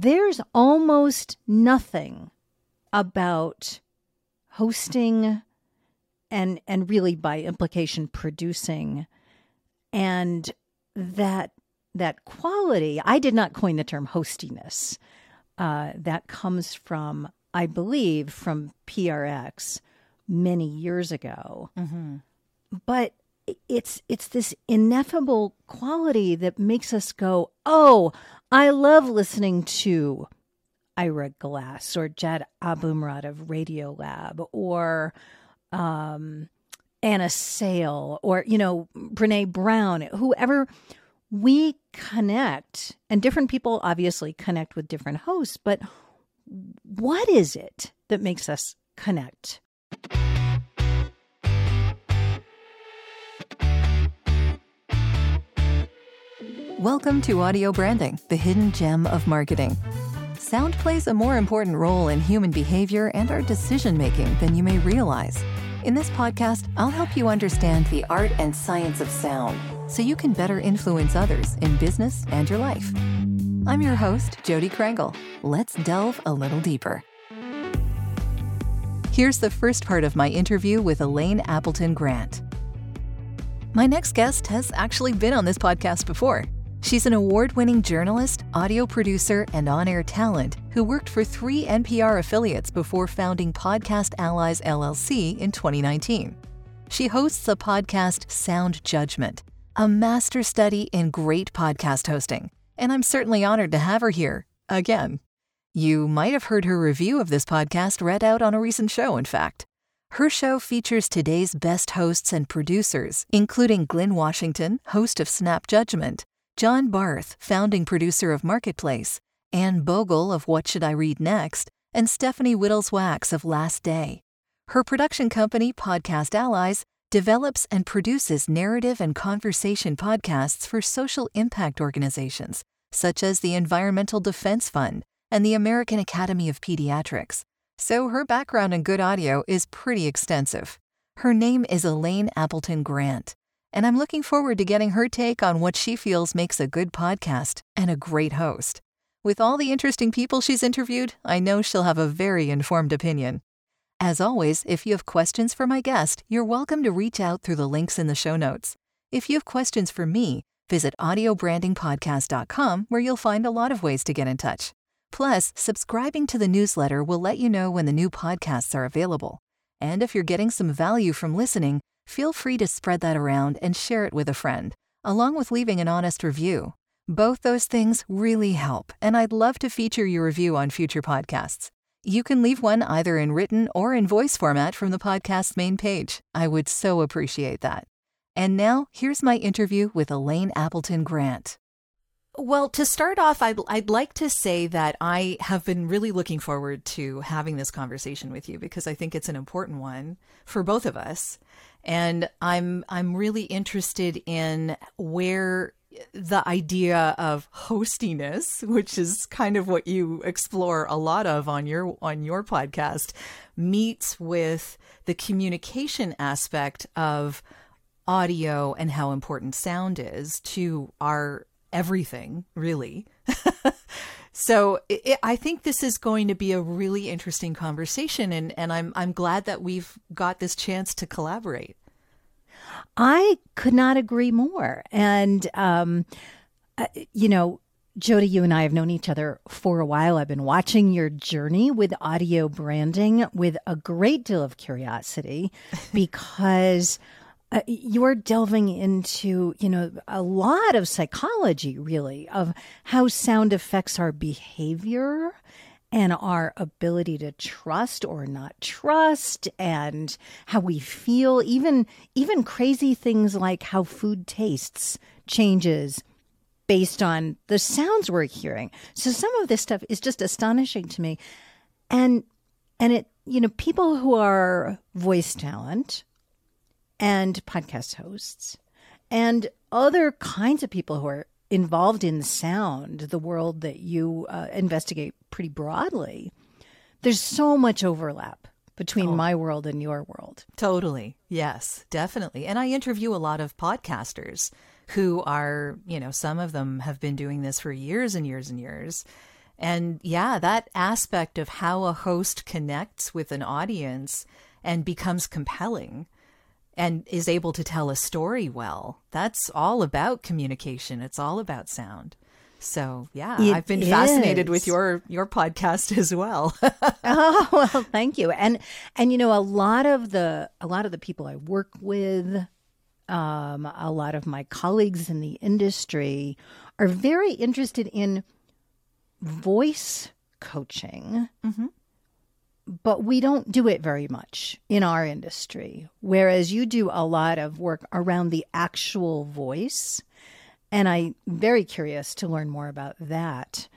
there's almost nothing about hosting and and really by implication producing and that that quality. I did not coin the term hostiness. Uh, that comes from i believe from prx many years ago. Mm-hmm. but it's it's this ineffable quality that makes us go oh i love listening to ira glass or jad abumrad of radio lab or um anna sale or you know brene brown whoever we connect and different people obviously connect with different hosts but what is it that makes us connect Welcome to Audio Branding, the hidden gem of marketing. Sound plays a more important role in human behavior and our decision making than you may realize. In this podcast, I'll help you understand the art and science of sound so you can better influence others in business and your life. I'm your host, Jodi Krangle. Let's delve a little deeper. Here's the first part of my interview with Elaine Appleton Grant. My next guest has actually been on this podcast before. She's an award winning journalist, audio producer, and on air talent who worked for three NPR affiliates before founding Podcast Allies LLC in 2019. She hosts the podcast Sound Judgment, a master study in great podcast hosting, and I'm certainly honored to have her here again. You might have heard her review of this podcast read out on a recent show, in fact. Her show features today's best hosts and producers, including Glynn Washington, host of Snap Judgment, John Barth, founding producer of Marketplace, Ann Bogel of What Should I Read Next, and Stephanie Wittels Wachs of Last Day. Her production company, Podcast Allies, develops and produces narrative and conversation podcasts for social impact organizations, such as the Environmental Defense Fund and the American Academy of Pediatrics. So her background in good audio is pretty extensive. Her name is Elaine Appleton Grant, and I'm looking forward to getting her take on what she feels makes a good podcast and a great host. With all the interesting people she's interviewed, I know she'll have a very informed opinion. As always, if you have questions for my guest, you're welcome to reach out through the links in the show notes. If you have questions for me, visit audiobrandingpodcast.com where you'll find a lot of ways to get in touch. Plus, subscribing to the newsletter will let you know when the new podcasts are available. And if you're getting some value from listening, feel free to spread that around and share it with a friend, along with leaving an honest review. Both those things really help, and I'd love to feature your review on future podcasts. You can leave one either in written or in voice format from the podcast's main page. I would so appreciate that. And now, here's my interview with Elaine Appleton Grant. Well, to start off, I'd, I'd like to say that I have been really looking forward to having this conversation with you because I think it's an important one for both of us. And I'm I'm really interested in where the idea of hostiness, which is kind of what you explore a lot of on your on your podcast, meets with the communication aspect of audio and how important sound is to our everything, really. so it, I think this is going to be a really interesting conversation, and, and I'm I'm glad that we've got this chance to collaborate. I could not agree more. And, um, uh, you know, Jodi, you and I have known each other for a while. I've been watching your journey with audio branding with a great deal of curiosity because uh, you're delving into, you know, a lot of psychology, really, of how sound affects our behavior and our ability to trust or not trust and how we feel. Even even crazy things like how food tastes changes based on the sounds we're hearing. So some of this stuff is just astonishing to me. And and it you know people who are voice talent and podcast hosts and other kinds of people who are involved in sound, the world that you uh, investigate pretty broadly, there's so much overlap between oh. my world and your world. Totally. Yes, definitely. And I interview a lot of podcasters who are, you know, some of them have been doing this for years and years and years. And yeah, that aspect of how a host connects with an audience and becomes compelling and is able to tell a story well, that's all about communication. It's all about sound. So yeah, It I've been fascinated with your your podcast as well. oh well thank you and and you know a lot of the a lot of the people i work with um a lot of my colleagues in the industry are very interested in voice coaching but we don't do it very much in our industry whereas you do a lot of work around the actual voice and i'm very curious to learn more about that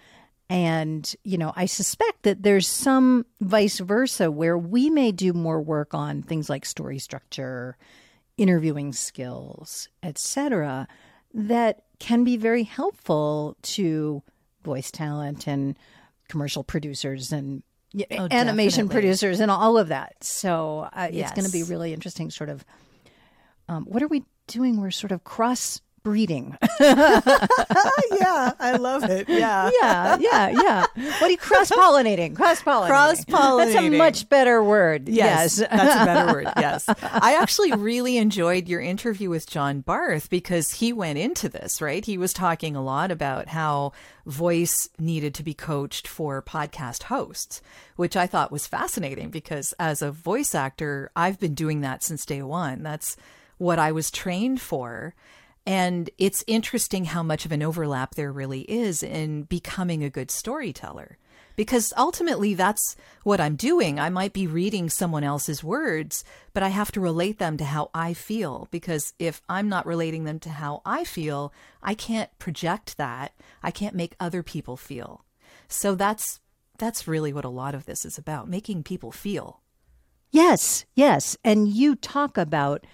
and, you know, I suspect that there's some vice versa where we may do more work on things like story structure, interviewing skills, etc., that can be very helpful to voice talent and commercial producers and Oh, animation definitely. producers and all of that. So uh, it's going to be really interesting. Sort of, um, what are we doing? We're sort of cross breeding. yeah, I love it. Yeah. yeah, yeah, yeah. What are you cross pollinating? Cross pollinating. Cross pollinating. That's a much better word. Yes, Yes. that's a better word. Yes. I actually really enjoyed your interview with John Barth because he went into this, right? He was talking a lot about how voice needed to be coached for podcast hosts, which I thought was fascinating because as a voice actor, I've been doing that since day one. That's what I was trained for. And it's interesting how much of an overlap there really is in becoming a good storyteller. Because ultimately, that's what I'm doing. I might be reading someone else's words, but I have to relate them to how I feel. Because if I'm not relating them to how I feel, I can't project that. I can't make other people feel. So that's that's really what a lot of this is about making people feel. Yes, yes. And you talk about,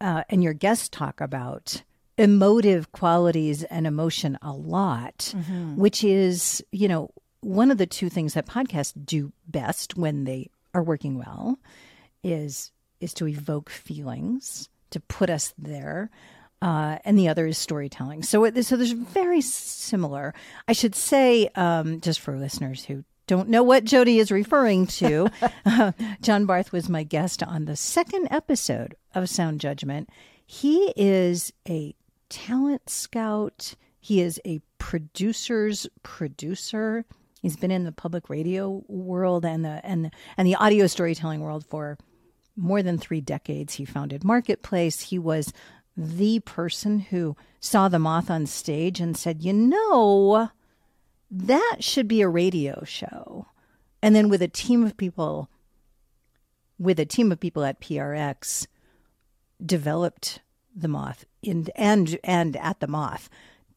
uh, and your guests talk about emotive qualities and emotion a lot, which is, you know, one of the two things that podcasts do best when they are working well is is to evoke feelings, to put us there. Uh, and the other is storytelling. So, it, so there's very similar. I should say, um, just for listeners who don't know what Jodi is referring to, uh, John Barth was my guest on the second episode of Sound Judgment. He is a talent scout. He is a producer's producer. He's been in the public radio world and the and the, and the audio storytelling world for more than three decades. He founded Marketplace. He was the person who saw the moth on stage and said, you know, that should be a radio show. And then with a team of people, with a team of people at PRX, developed the moth in, and and at the moth,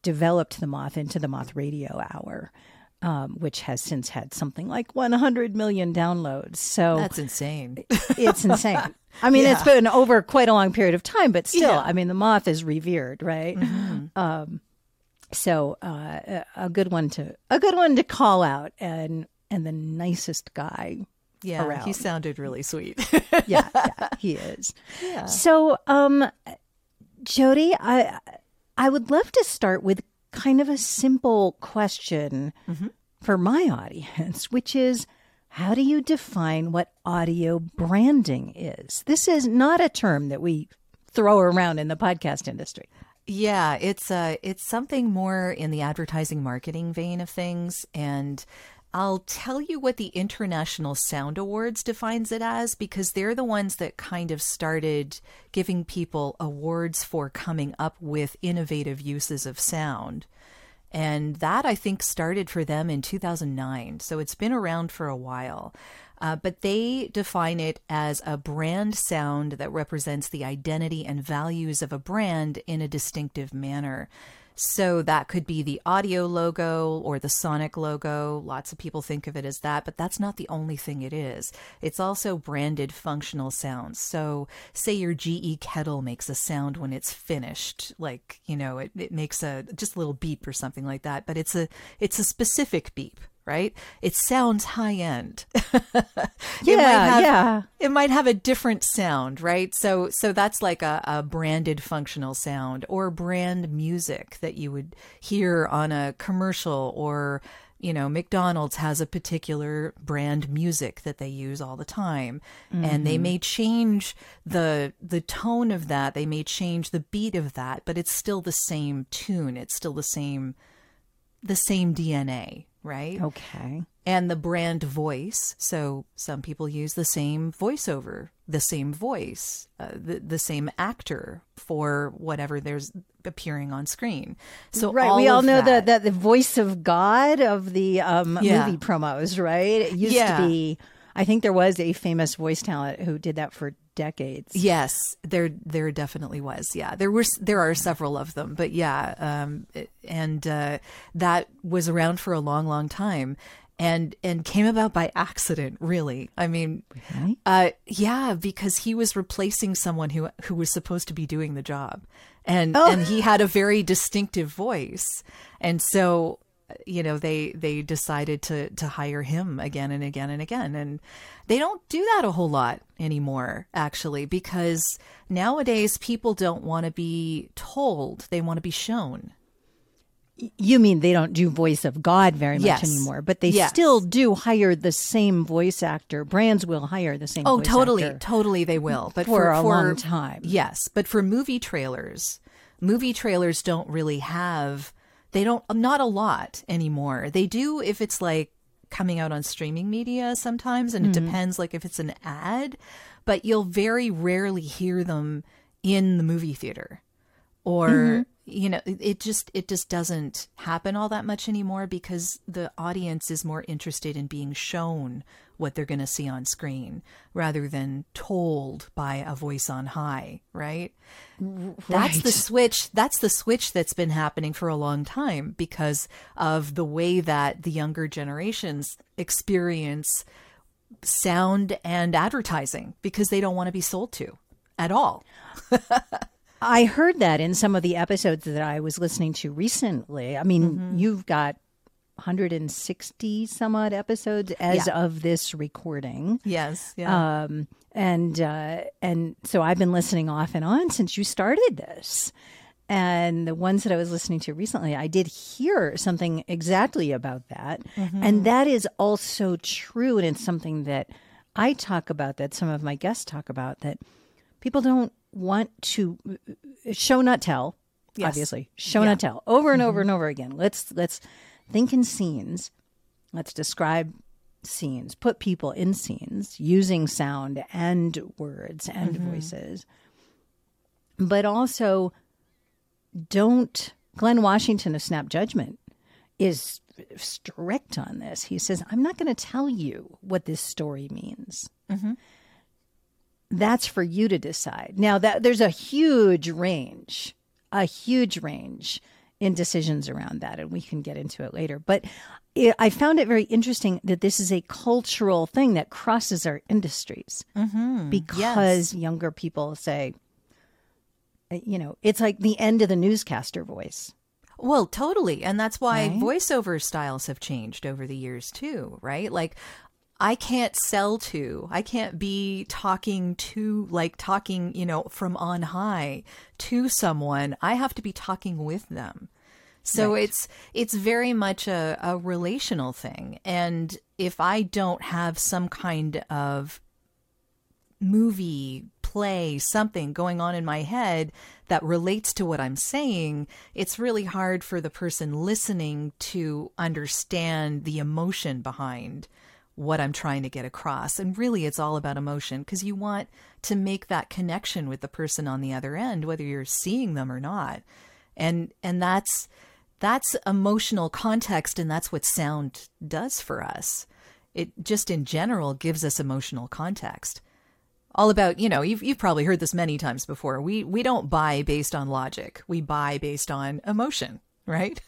developed the moth into the moth radio hour. Um, which has since had something like 100 million downloads. So That's insane. it's insane. I mean, it's been over quite a long period of time, but still, Yeah. Mm-hmm. I mean, the moth is revered, right? Um, so uh, a- a good one to a good one to call out, and and the nicest guy. Yeah, around. he sounded really sweet. Yeah, yeah he is. Yeah. So, um, Jodi, I I would love to start with kind of a simple question for my audience, which is how do you define what audio branding is? This is not a term that we throw around in the podcast industry. Yeah, it's uh it's something more in the advertising marketing vein of things and I'll tell you what the International Sound Awards defines it as because they're the ones that kind of started giving people awards for coming up with innovative uses of sound. And that I think started for them in 2009. So it's been around for a while. Uh, but they define it as a brand sound that represents the identity and values of a brand in a distinctive manner. So that could be the audio logo or the sonic logo. Lots of people think of it as that, but that's not the only thing it is. It's also branded functional sounds. So, say your GE kettle makes a sound when it's finished, like, you know, it, it makes a just a little beep or something like that, but it's a it's a specific beep, right? It sounds high end. It Yeah, have- yeah. it might have a different sound, right? So so that's like a, a branded functional sound or brand music that you would hear on a commercial or you know, McDonald's has a particular brand music that they use all the time. Mm-hmm. And they may change the the tone of that, they may change the beat of that, but it's still the same tune. It's still the same the same DNA, right? Okay. And the brand voice. So some people use the same voiceover, the same voice, uh, the, the same actor for whatever there's appearing on screen. So right, all we all know that, that the voice of God of the um, yeah. movie promos, right? It used yeah. to be. I think there was a famous voice talent who did that for decades. Yes, there there definitely was. Yeah, there were there are several of them, but yeah, um, and uh, that was around for a long, long time. And and came about by accident, really. I mean, really? Uh, yeah, because he was replacing someone who who was supposed to be doing the job, and oh. and he had a very distinctive voice, and so you know they they decided to to hire him again and again and again and they don't do that a whole lot anymore actually because nowadays people don't want to be told they want to be shown you mean they don't do voice of God very much yes. anymore, but they yes. still do hire the same voice actor. Brands will hire the same. Oh, totally, totally, they will. But for, for a for, long time, yes. But for movie trailers, movie trailers don't really have they don't, not a lot anymore. They do if it's like coming out on streaming media sometimes, and mm-hmm. it depends, like if it's an ad, but you'll very rarely hear them in the movie theater or mm-hmm you know it just it just doesn't happen all that much anymore because the audience is more interested in being shown what they're going to see on screen rather than told by a voice on high right? right that's the switch that's the switch that's been happening for a long time because of the way that the younger generations experience sound and advertising because they don't want to be sold to at all I heard that in some of the episodes that I was listening to recently. I mean, mm-hmm. you've got 160 some odd episodes as yeah. of this recording. Yes. Yeah. Um, and uh, and so I've been listening off and on since you started this. And the ones that I was listening to recently, I did hear something exactly about that. Mm-hmm. And that is also true. And it's something that I talk about, that some of my guests talk about, that people don't want to show not tell yes. obviously. Show yeah. not tell. Over and mm-hmm. over and over again. Let's let's think in scenes. Let's describe scenes. Put people in scenes using sound and words and mm-hmm. voices. But also don't glynn washington of snap judgment is strict on this. He says i'm not going to tell you what this story means. Mm-hmm that's for you to decide. Now that there's a huge range, a huge range in decisions around that, and we can get into it later. But it, I found it very interesting that this is a cultural thing that crosses our industries mm-hmm. because yes. younger people say, uh, you know, it's like the end of the newscaster voice. Well, totally. And that's why right? voiceover styles have changed over the years too, right? Like I can't sell to. I can't be talking to, like talking, you know, from on high to someone. I have to be talking with them. So right. it's it's very much a, a relational thing. And if I don't have some kind of movie, play, something going on in my head that relates to what I'm saying, it's really hard for the person listening to understand the emotion behind what I'm trying to get across. And really, it's all about emotion because you want to make that connection with the person on the other end, whether you're seeing them or not. And and that's that's emotional context, and that's what sound does for us. It just in general gives us emotional context. All about, you know, you've you've probably heard this many times before. We we don't buy based on logic. We buy based on emotion, right?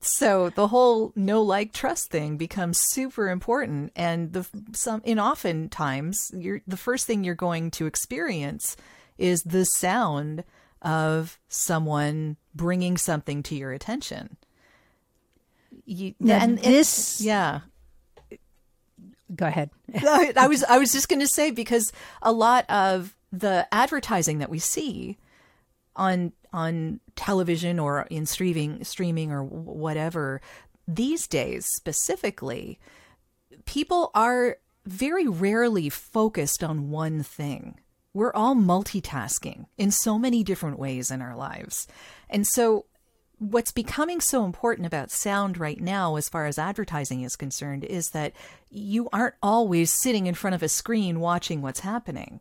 So the whole no like trust thing becomes super important, and the some in oftentimes you're the first thing you're going to experience is the sound of someone bringing something to your attention. You, and this, yeah. Go ahead. I was I was just going to say because a lot of the advertising that we see on on television or in streaming streaming or whatever these days specifically, people are very rarely focused on one thing. We're all multitasking in so many different ways in our lives. And so, what's becoming so important about sound right now, as far as advertising is concerned, is that you aren't always sitting in front of a screen watching what's happening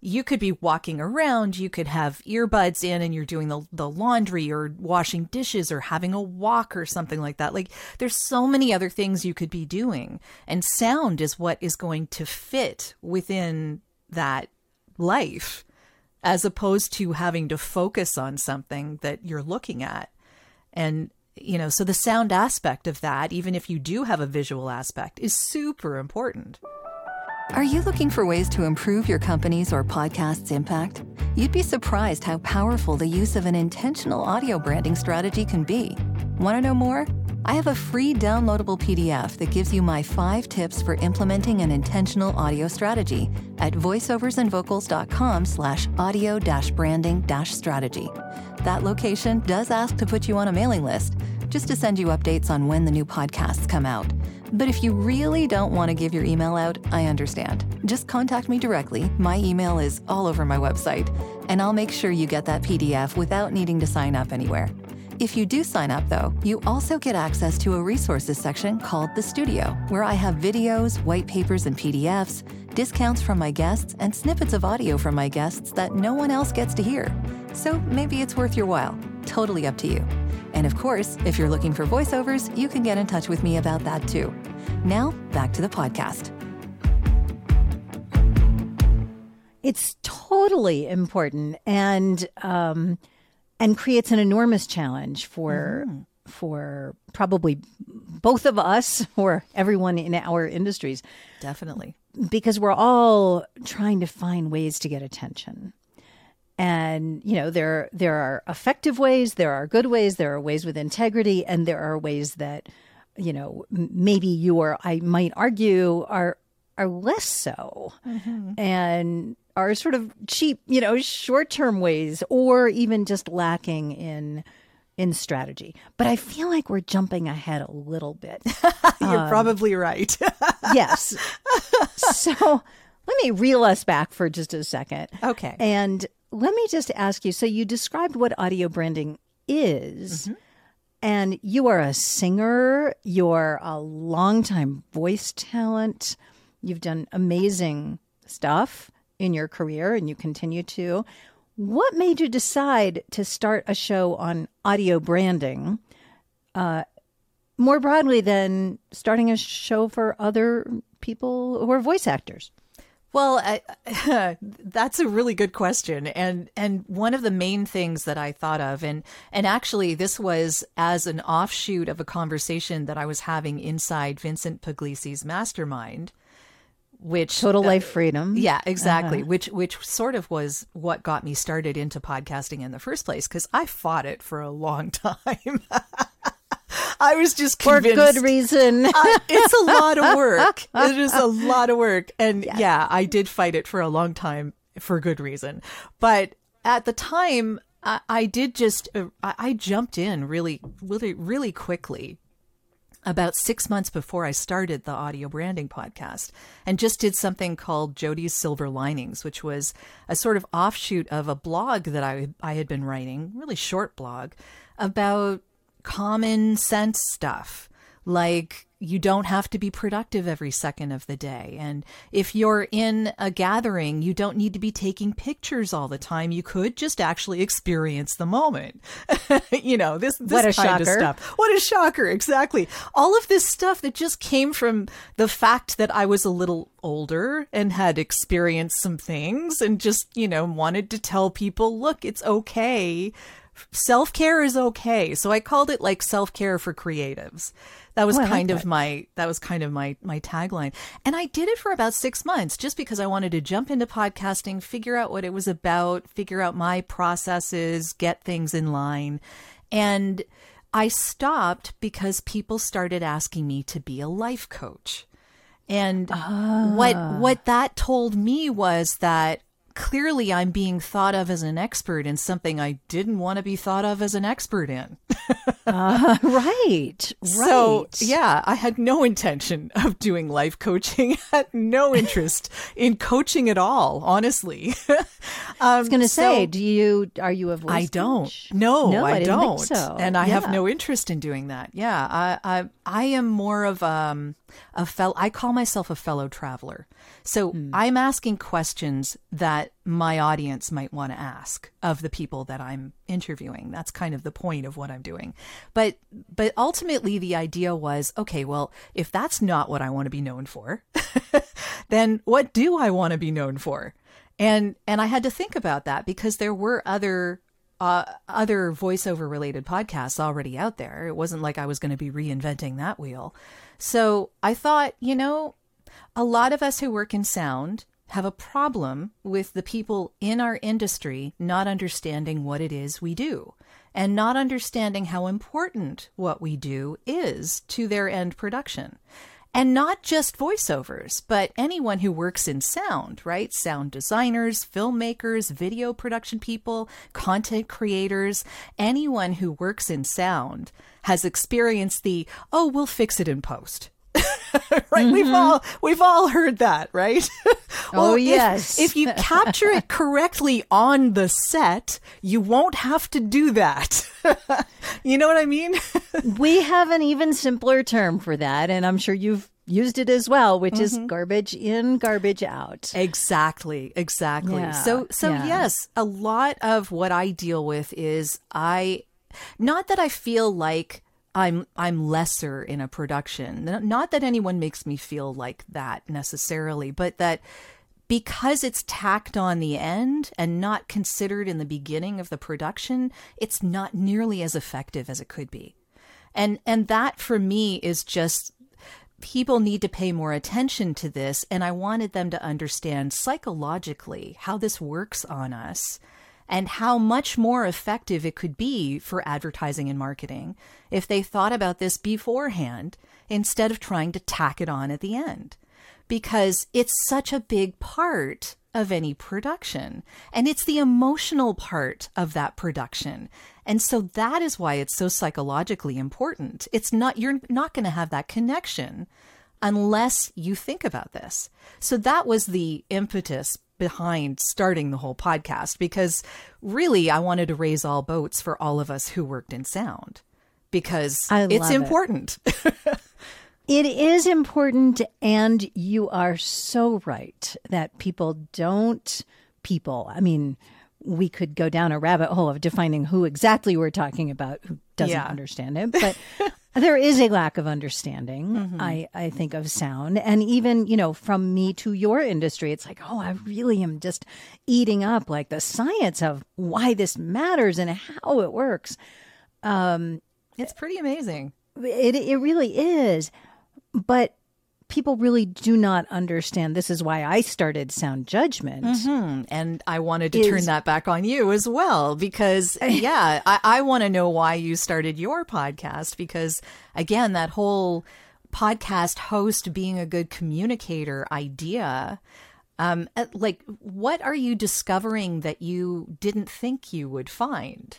you could be walking around, you could have earbuds in and you're doing the, the laundry or washing dishes or having a walk or something like that. Like there's so many other things you could be doing. And sound is what is going to fit within that life as opposed to having to focus on something that you're looking at. And you know, so the sound aspect of that, even if you do have a visual aspect, is super important. Are you looking for ways to improve your company's or podcast's impact? You'd be surprised how powerful the use of an intentional audio branding strategy can be. Want to know more? I have a free downloadable PDF that gives you my five tips for implementing an intentional audio strategy at voiceoversandvocals.com slash audio branding strategy. That location does ask to put you on a mailing list, just to send you updates on when the new podcasts come out. But if you really don't want to give your email out, I understand. Just contact me directly. My email is all over my website, and I'll make sure you get that PDF without needing to sign up anywhere. If you do sign up, though, you also get access to a resources section called The Studio, where I have videos, white papers, and PDFs, discounts from my guests, and snippets of audio from my guests that no one else gets to hear. So maybe it's worth your while. Totally up to you. And of course, if you're looking for voiceovers, you can get in touch with me about that too. Now, back to the podcast. It's totally important and um, and creates an enormous challenge for mm-hmm. for probably both of us or everyone in our industries. Definitely. Because we're all trying to find ways to get attention and you know there there are effective ways there are good ways there are ways with integrity and there are ways that you know maybe you or i might argue are are less so. Mm-hmm. and are sort of cheap you know short-term ways or even just lacking in in strategy. But i feel like we're jumping ahead a little bit. You're um, probably right. yes. So let me reel us back for just a second. Okay. And let me just ask you so you described what audio branding is. Mm-hmm. And you are a singer, you're a longtime voice talent. You've done amazing stuff in your career and you continue to. What made you decide to start a show on audio branding uh, more broadly than starting a show for other people who are voice actors? Well, I, that's a really good question, and and one of the main things that I thought of, and and actually this was as an offshoot of a conversation that I was having inside Vincent Puglisi's mastermind, which total uh, life freedom. Yeah, exactly. Uh-huh. Which which sort of was what got me started into podcasting in the first place because I fought it for a long time. I was just convinced. For good reason. it's a lot of work. It is a lot of work. And yes. yeah, I did fight it for a long time for good reason. But at the time, I, I did just, uh, I jumped in really, really, really quickly about six months before I started the audio branding podcast and just did something called Jodi's Silver Linings, which was a sort of offshoot of a blog that I, I had been writing, really short blog, about common sense stuff like you don't have to be productive every second of the day. And if you're in a gathering, you don't need to be taking pictures all the time. You could just actually experience the moment. you know, this, this what kind shocker. of stuff. What a shocker. Exactly. All of this stuff that just came from the fact that I was a little older and had experienced some things and just, you know, wanted to tell people, look, it's okay self care is okay. So I called it like self care for creatives. That was oh, kind like of that. my that was kind of my my tagline. And I did it for about 6 months just because I wanted to jump into podcasting, figure out what it was about, figure out my processes, get things in line. And I stopped because people started asking me to be a life coach. And ah. what what that told me was that clearly I'm being thought of as an expert in something I didn't want to be thought of as an expert in. uh, right, right. So, yeah, I had no intention of doing life coaching, had no interest in coaching at all, honestly. um, I was going to so, say, do you, are you a voice I don't. Coach? No, no, I, I don't. so. And I yeah. have no interest in doing that. Yeah, I, I, I am more of um, a fellow, I call myself a fellow traveler. So hmm. I'm asking questions that my audience might want to ask of the people that I'm interviewing. That's kind of the point of what I'm doing. But but ultimately the idea was, okay, well, if that's not what I want to be known for, then what do I want to be known for? And and I had to think about that because there were other uh, other voiceover related podcasts already out there. It wasn't like I was going to be reinventing that wheel. So I thought, you know, a lot of us who work in sound have a problem with the people in our industry not understanding what it is we do and not understanding how important what we do is to their end production. And not just voiceovers, but anyone who works in sound, right? Sound designers, filmmakers, video production people, content creators, anyone who works in sound has experienced the, oh, we'll fix it in post right? Mm-hmm. We've all we've all heard that, right? well, oh yes. If, if you capture it correctly on the set, you won't have to do that. you know what I mean? we have an even simpler term for that, and I'm sure you've used it as well, which mm-hmm. is garbage in, garbage out. Exactly, exactly. Yeah, so so yeah. yes, a lot of what I deal with is I not that I feel like I'm I'm lesser in a production. Not that anyone makes me feel like that necessarily, but that because it's tacked on the end and not considered in the beginning of the production, it's not nearly as effective as it could be. And and that for me is just people need to pay more attention to this and I wanted them to understand psychologically how this works on us and how much more effective it could be for advertising and marketing if they thought about this beforehand instead of trying to tack it on at the end. Because it's such a big part of any production, and it's the emotional part of that production. And so that is why it's so psychologically important. It's not, you're not going to have that connection unless you think about this. So that was the impetus behind starting the whole podcast because really I wanted to raise all boats for all of us who worked in sound because it's important. It. it is important. And you are so right that people don't, people, I mean, we could go down a rabbit hole of defining who exactly we're talking about who doesn't yeah. understand it. But there is a lack of understanding, mm-hmm. I, I think, of sound. And even, you know, from me to your industry, it's like, oh, I really am just eating up like the science of why this matters and how it works. Um, it's pretty amazing. It, it really is. But people really do not understand. This is why I started Sound Judgment. Mm-hmm. And I wanted to is, turn that back on you as well, because, yeah, I, I want to know why you started your podcast. Because, again, that whole podcast host being a good communicator idea. Um, uh, like, what are you discovering that you didn't think you would find?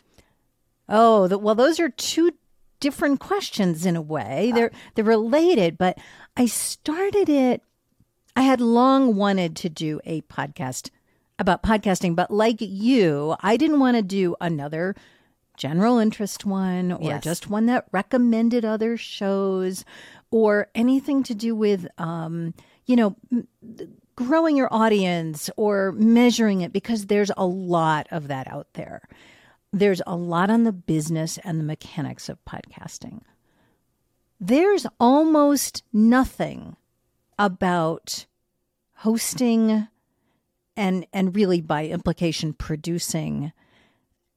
Oh, the, well, those are two different questions in a way. They're they're related, but I started it I had long wanted to do a podcast about podcasting, but like you, I didn't want to do another general interest one or yes. just one that recommended other shows or anything to do with um, you know, growing your audience or measuring it because there's a lot of that out there there's a lot on the business and the mechanics of podcasting. There's almost nothing about hosting and and really by implication producing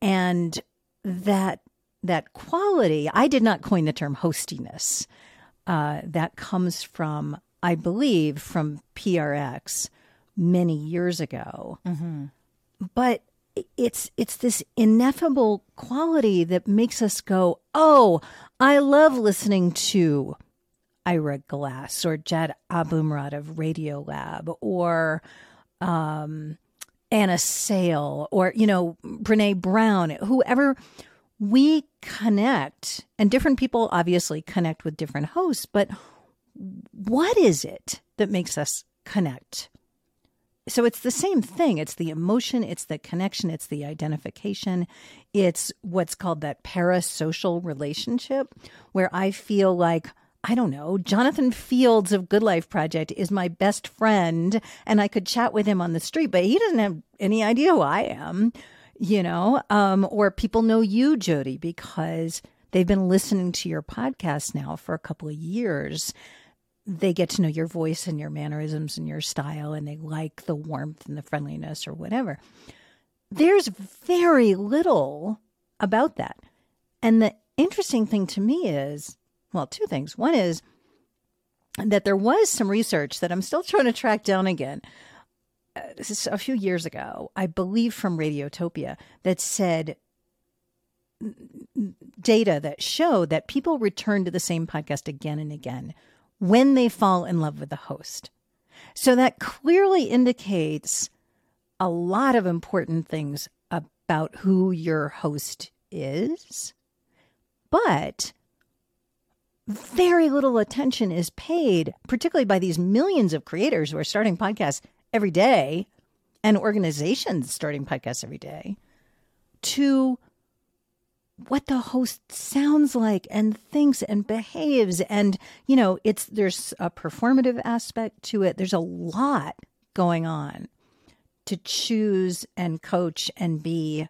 and that that quality i did not coin the term hostiness uh, that comes from i believe from prx many years ago mm-hmm. but it's it's this ineffable quality that makes us go, "Oh, I love listening to Ira Glass or Jad Abumrad of Radiolab or um, Anna Sale or, you know, Brene Brown, whoever we connect, and different people obviously connect with different hosts, but what is it that makes us connect? So it's the same thing. It's the emotion, it's the connection, it's the identification. It's what's called that parasocial relationship where I feel like I don't know, Jonathan Fields of Good Life Project is my best friend, and I could chat with him on the street, but he doesn't have any idea who I am, you know? Um, or people know you, Jodi, because they've been listening to your podcast now for a couple of years. They get to know your voice and your mannerisms and your style, and they like the warmth and the friendliness or whatever. There's very little about that. And the interesting thing to me is well, two things. One is that there was some research that I'm still trying to track down again. Uh, this is a few years ago, I believe from Radiotopia, that said data that showed that people return to the same podcast again and again when they fall in love with the host. So that clearly indicates a lot of important things about who your host is. But very little attention is paid, particularly by these millions of creators who are starting podcasts every day and organizations starting podcasts every day, to what the host sounds like and thinks and behaves and you know it's there's a performative aspect to it there's a lot going on to choose and coach and be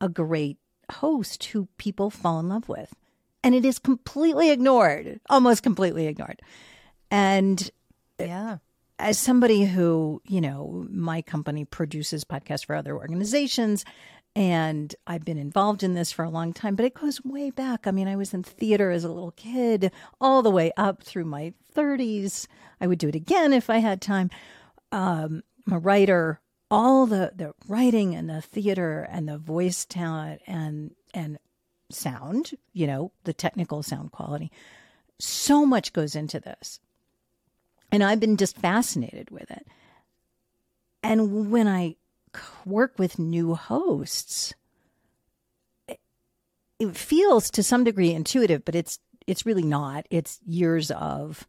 a great host who people fall in love with and it is completely ignored, almost completely ignored. And yeah. As somebody who, you know, my company produces podcasts for other organizations, and I've been involved in this for a long time, but it goes way back. I mean, I was in theater as a little kid, all the way up through my 30s. I would do it again if I had time. Um, I'm a writer, all the, the writing and the theater and the voice talent and and sound, you know, the technical sound quality. So much goes into this. And I've been just fascinated with it. And when I work with new hosts, it feels to some degree intuitive, but it's it's really not. It's years of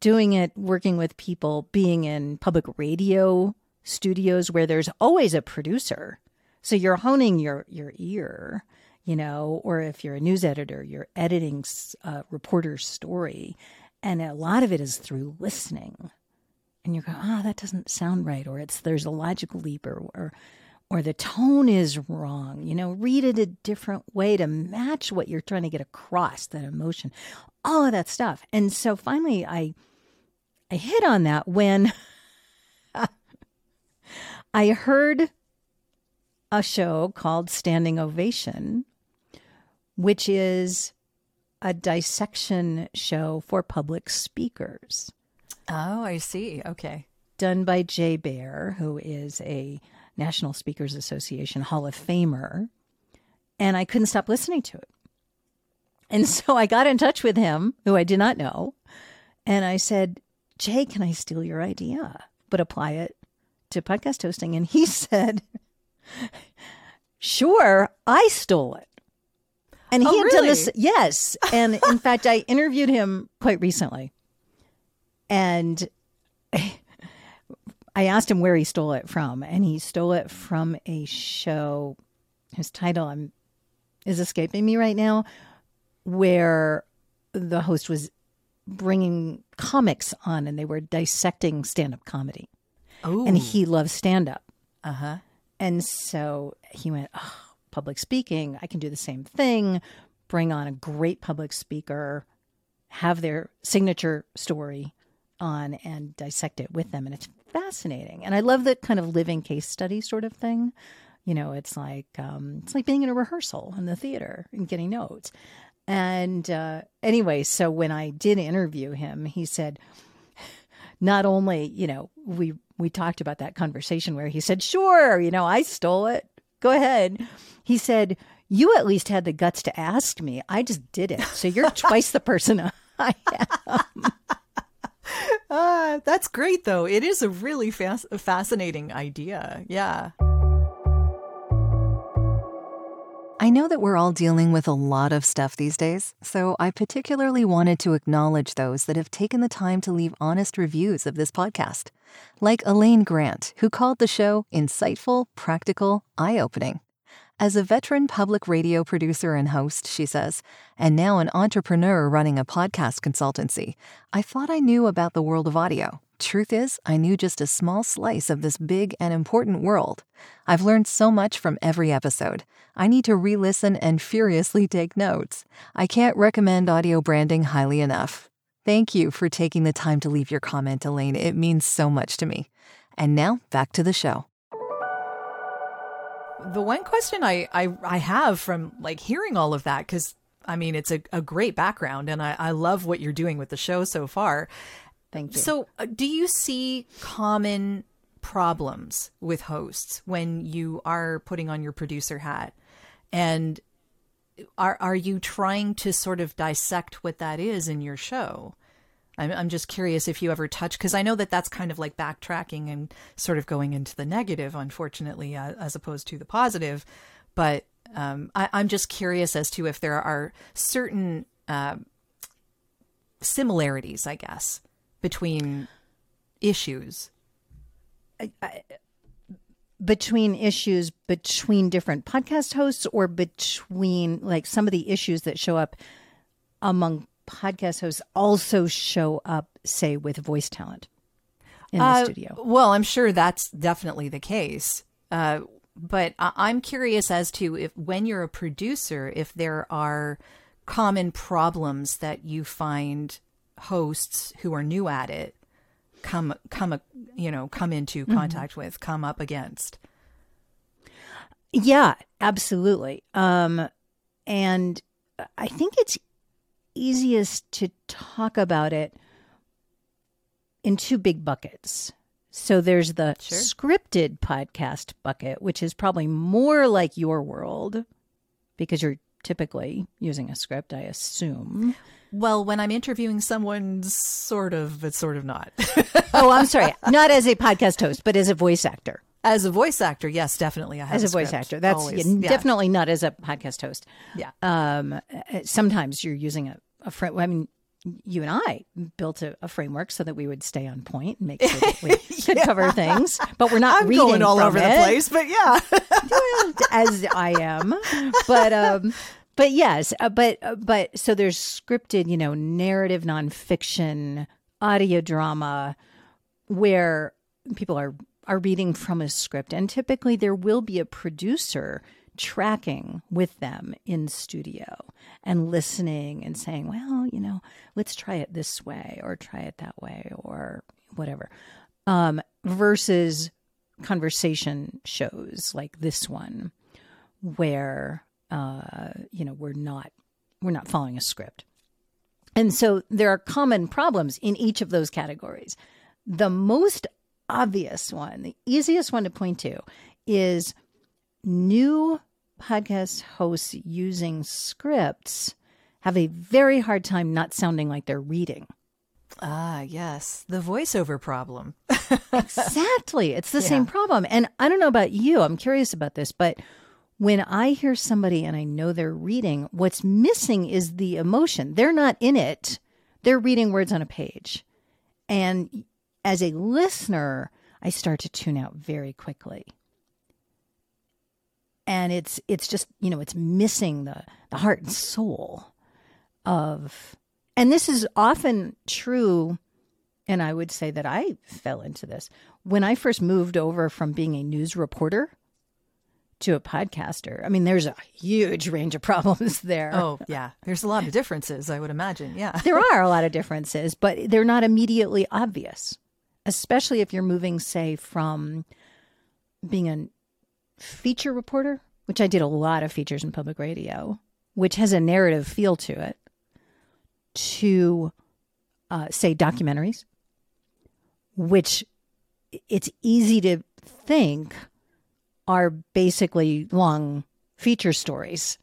doing it, working with people, being in public radio studios where there's always a producer. So you're honing your your ear you know, or if you're a news editor, you're editing a uh, reporter's story. And a lot of it is through listening. And you go, ah, oh, that doesn't sound right. Or it's there's a logical leap or, or or the tone is wrong. You know, read it a different way to match what you're trying to get across, that emotion, all of that stuff. And so finally I I hit on that when I heard a show called Standing Ovation which is a dissection show for public speakers. Oh, I see. Okay. Done by Jay Baer, who is a National Speakers Association Hall of Famer. And I couldn't stop listening to it. And so I got in touch with him, who I did not know. And I said, Jay, can I steal your idea, but apply it to podcast hosting? And he said, Sure, I stole it. And he oh, had really? done this. Yes. And in fact, I interviewed him quite recently. And I asked him where he stole it from. And he stole it from a show whose title I'm, is escaping me right now, where the host was bringing comics on and they were dissecting stand up comedy. Oh. And he loves stand up. Uh huh. And so he went, oh, public speaking, I can do the same thing, bring on a great public speaker, have their signature story on and dissect it with them. And it's fascinating. And I love the kind of living case study sort of thing. You know, it's like um, it's like being in a rehearsal in the theater and getting notes. And uh, anyway, so when I did interview him, he said, not only you know we we talked about that conversation where he said, "Sure, you know, I stole it. Go ahead." He said, You at least had the guts to ask me. I just did it. So you're twice the person I am uh, that's great, though. It is a really fas- fascinating idea. Yeah. I know that we're all dealing with a lot of stuff these days, so I particularly wanted to acknowledge those that have taken the time to leave honest reviews of this podcast, like Elaine Grant, who called the show insightful, practical, eye opening. As a veteran public radio producer and host, she says, and now an entrepreneur running a podcast consultancy, I thought I knew about the world of audio. Truth is, I knew just a small slice of this big and important world. I've learned so much from every episode. I need to re listen and furiously take notes. I can't recommend audio branding highly enough. Thank you for taking the time to leave your comment, Elaine. It means so much to me. And now back to the show. The one question I, I, I have from like hearing all of that, because I mean, it's a, a great background and I, I love what you're doing with the show so far. Thank you. So, uh, do you see common problems with hosts when you are putting on your producer hat? And are are you trying to sort of dissect what that is in your show? I'm I'm just curious if you ever touch because I know that that's kind of like backtracking and sort of going into the negative, unfortunately, uh, as opposed to the positive. But um, I, am just curious as to if there are certain uh, similarities, I guess, between issues? I, I, between issues between different podcast hosts or between like some of the issues that show up among podcast hosts also show up say with voice talent in the uh, studio well i'm sure that's definitely the case uh, but I- i'm curious as to if when you're a producer if there are common problems that you find hosts who are new at it come come you know come into mm-hmm. contact mm-hmm. with come up against yeah absolutely um and i think it's easiest to talk about it in two big buckets so there's the sure. scripted podcast bucket which is probably more like your world because you're typically using a script i assume well, when I'm interviewing someone, sort of, but sort of not. oh, I'm sorry. Not as a podcast host, but as a voice actor. As a voice actor, yes, definitely. I have as a, a voice actor. That's yeah, definitely not as a podcast host. Yeah. Um, sometimes you're using a, a friend. I mean, you and I built a, a, framework so that we would stay on point and make sure that we could yeah. cover things. But we're not I'm reading going all over it. the place. But yeah, as I am. But um, but yes, uh, but uh, but so there's scripted, you know, narrative nonfiction, audio drama, where people are are reading from a script, and typically there will be a producer tracking with them in studio and listening and saying, well, you know, let's try it this way or try it that way or whatever, um, versus conversation shows like this one where uh, you know, we're not we're not following a script. And so there are common problems in each of those categories. The most obvious one, the easiest one to point to is new podcast hosts using scripts have a very hard time not sounding like they're reading. Ah, yes, the voiceover problem. exactly. It's the yeah. same problem. And I don't know about you, I'm curious about this, but when I hear somebody and I know they're reading, what's missing is the emotion. They're not in it, they're reading words on a page. And as a listener, I start to tune out very quickly. And it's it's just, you know, it's missing the the heart and soul of and this is often true and I would say that I fell into this when I first moved over from being a news reporter to a podcaster. I mean, there's a huge range of problems there. Oh, yeah. There's a lot of differences, I would imagine. Yeah. there are a lot of differences, but they're not immediately obvious, especially if you're moving, say, from being a feature reporter, which I did a lot of features in public radio, which has a narrative feel to it, to, uh, say, documentaries, which it's easy to think are basically long feature stories.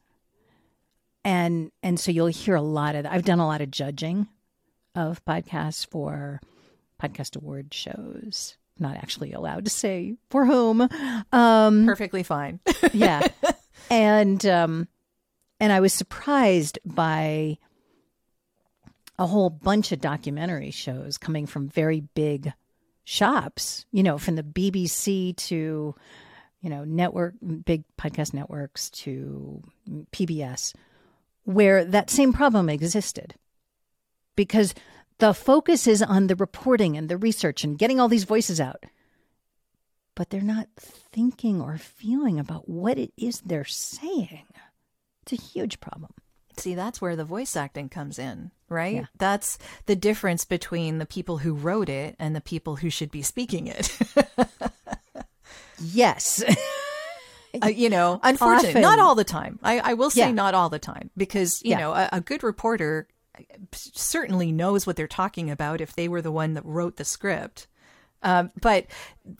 And and so you'll hear a lot of that. I've done a lot of judging of podcasts for podcast award shows. Not actually allowed to say for whom. Um, Perfectly fine. yeah. And um, and I was surprised by a whole bunch of documentary shows coming from very big shops, you know, from the BBC to, you know, network, big podcast networks to PBS, where that same problem existed. Because the focus is on the reporting and the research and getting all these voices out. But they're not thinking or feeling about what it is they're saying. It's a huge problem. See, that's where the voice acting comes in, right? Yeah. That's the difference between the people who wrote it and the people who should be speaking it. Yes. uh, you know, unfortunately, Often. not all the time. I, I will say Yeah. not all the time because, you Yeah. know, a, a good reporter certainly knows what they're talking about if they were the one that wrote the script. Um, but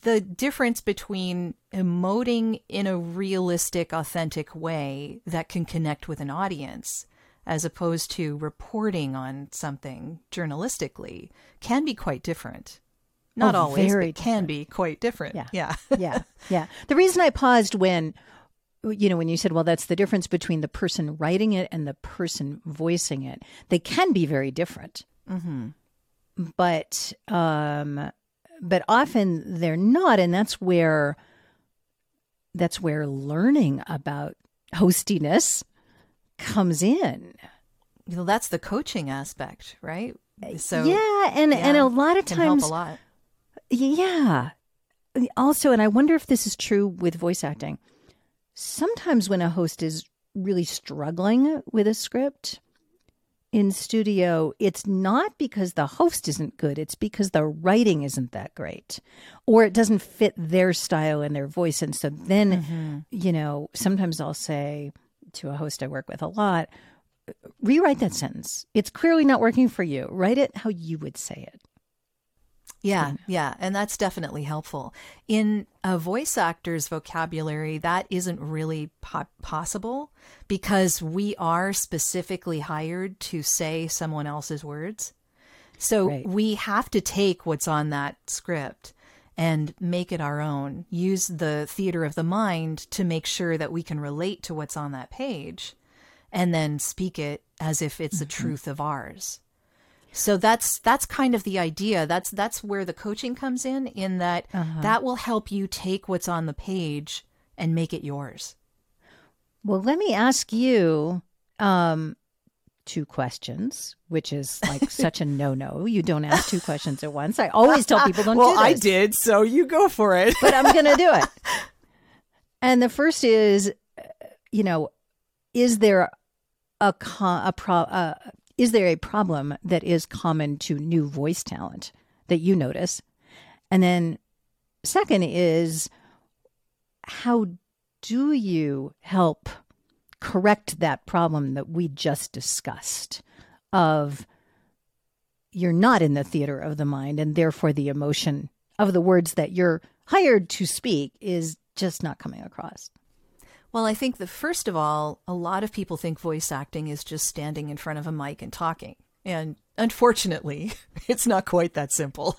the difference between emoting in a realistic, authentic way that can connect with an audience as opposed to reporting on something journalistically can be quite different. Not Oh, always, but can be quite different. Yeah. Yeah. yeah. Yeah. The reason I paused when, you know, when you said, well, that's the difference between the person writing it and the person voicing it, they can be very different. mm-hmm. But, um, but often they're not. And that's where, that's where learning about hostiness comes in. Well, that's the coaching aspect, right? So yeah. And, and a lot of times, a lot. Yeah. Also, and I wonder if this is true with voice acting. Sometimes when a host is really struggling with a script in studio, it's not because the host isn't good, it's because the writing isn't that great or it doesn't fit their style and their voice. And so then, mm-hmm. you know, sometimes I'll say to a host I work with a lot, rewrite that sentence. It's clearly not working for you. Write it how you would say it. Yeah, yeah, and that's definitely helpful. In a voice actor's vocabulary, that isn't really po- possible because we are specifically hired to say someone else's words. So Right. we have to take what's on that script and make it our own. Use the theater of the mind to make sure that we can relate to what's on that page and then speak it as if it's the mm-hmm. truth of ours. So that's that's kind of the idea. That's that's where the coaching comes in in that that will help you take what's on the page and make it yours. Well, let me ask you um, two questions, which is like such a no-no. You don't ask two questions at once. I always tell people don't do this, I did, so you go for it. but I'm going to do it. And the first is, you know, is there a co- a pro- uh, is there a problem that is common to new voice talent that you notice? And then second is how do you help correct that problem that we just discussed of you're not in the theater of the mind and therefore the emotion of the words that you're hired to speak is just not coming across. Well, I think that first of all, a lot of people think voice acting is just standing in front of a mic and talking. And unfortunately, it's not quite that simple.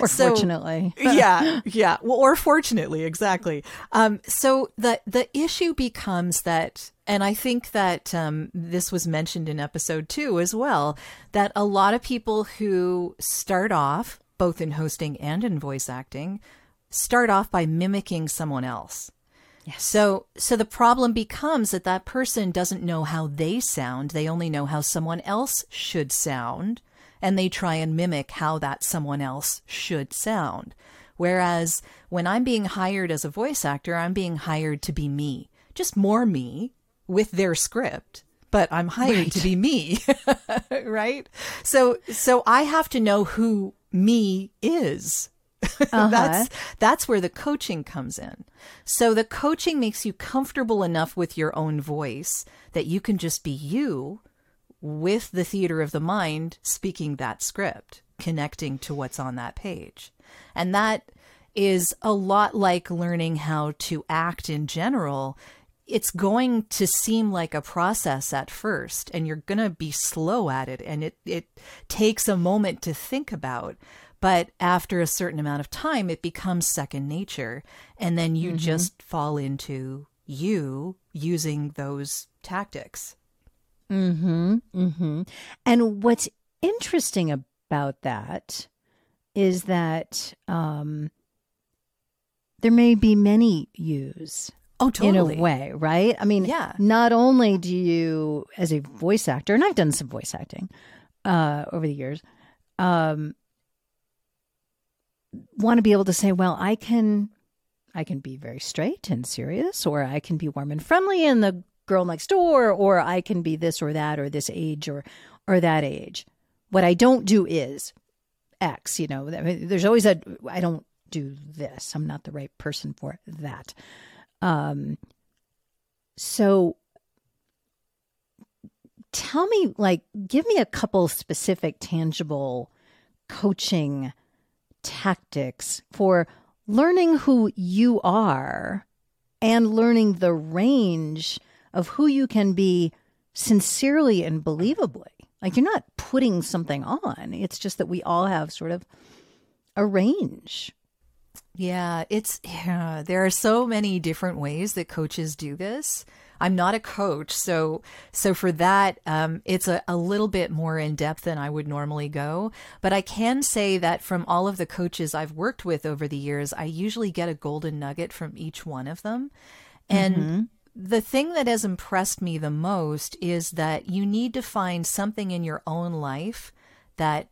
Or So- fortunately. yeah, yeah. Well, or fortunately, exactly. Um, so the the issue becomes that, and I think that um, this was mentioned in episode two as well, that a lot of people who start off both in hosting and in voice acting start off by mimicking someone else. Yes. So so the problem becomes that that person doesn't know how they sound. They only know how someone else should sound, and they try and mimic how that someone else should sound. Whereas when I'm being hired as a voice actor, I'm being hired to be me, just more me with their script, but I'm hired to be me, right? So so I have to know who me is. that's uh-huh. that's where the coaching comes in. So the coaching makes you comfortable enough with your own voice that you can just be you with the theater of the mind speaking that script, connecting to what's on that page. And that is a lot like learning how to act in general. It's going to seem like a process at first, and you're going to be slow at it, and it, it takes a moment to think about. But after a certain amount of time, it becomes second nature, and then you just fall into you using those tactics. Mm-hmm. Mm-hmm. And what's interesting about that is that um, there may be many yous. Oh, totally. In a way, right? I mean, yeah. Not only do you, as a voice actor, and I've done some voice acting uh, over the years, um, want to be able to say, well, I can, I can be very straight and serious, or I can be warm and friendly and the girl next door, or I can be this or that, or this age or or that age. What I don't do is X. You know, there's always a I don't do this. I'm not the right person for that. Um, so tell me, like, give me a couple specific, tangible coaching tactics for learning who you are and learning the range of who you can be sincerely and believably. Like you're not putting something on. It's just that we all have sort of a range. Yeah, it's yeah, there are so many different ways that coaches do this. I'm not a coach, so so for that, um, it's a, a little bit more in depth than I would normally go. But I can say that from all of the coaches I've worked with over the years, I usually get a golden nugget from each one of them, and. Mm-hmm the thing that has impressed me the most is that you need to find something in your own life that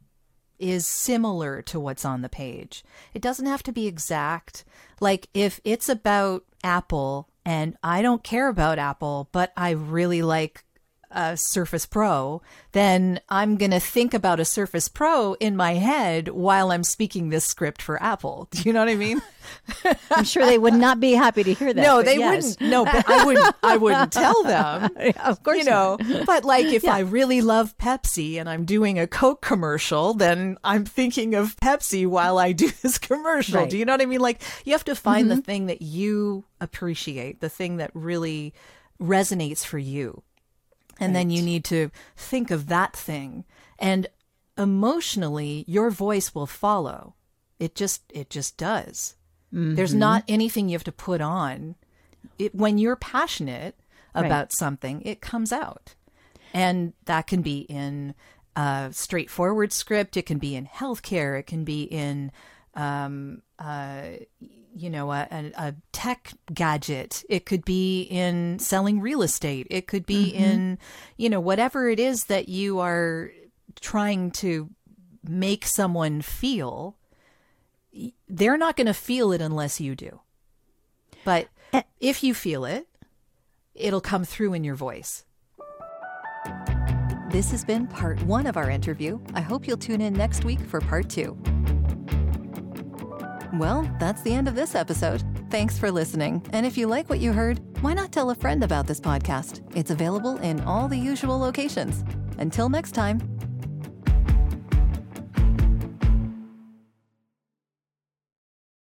is similar to what's on the page. It doesn't have to be exact. Like if it's about Apple and I don't care about Apple, but I really like a Surface Pro, then I'm going to think about a Surface Pro in my head while I'm speaking this script for Apple. Do you know what I mean? I'm sure they would not be happy to hear that. No, they yes. wouldn't. No, but I wouldn't. I wouldn't tell them. of course, you know. But like, if yeah. I really love Pepsi and I'm doing a Coke commercial, then I'm thinking of Pepsi while I do this commercial. Right. Do you know what I mean? Like, you have to find mm-hmm. the thing that you appreciate, the thing that really resonates for you. And right. then you need to think of that thing. And emotionally, your voice will follow. It just it just does. Mm-hmm. There's not anything you have to put on. It, when you're passionate about right. something, it comes out. And that can be in a straightforward script, it can be in healthcare, it can be in um, uh, you know, a, a, tech gadget. It could be in selling real estate. It could be mm-hmm. in, you know, whatever it is that you are trying to make someone feel. They're not going to feel it unless you do. But eh. if you feel it, it'll come through in your voice. This has been part one of our interview. I hope you'll tune in next week for part two. Well, that's the end of this episode. Thanks for listening. And if you like what you heard, why not tell a friend about this podcast? It's available in all the usual locations. Until next time,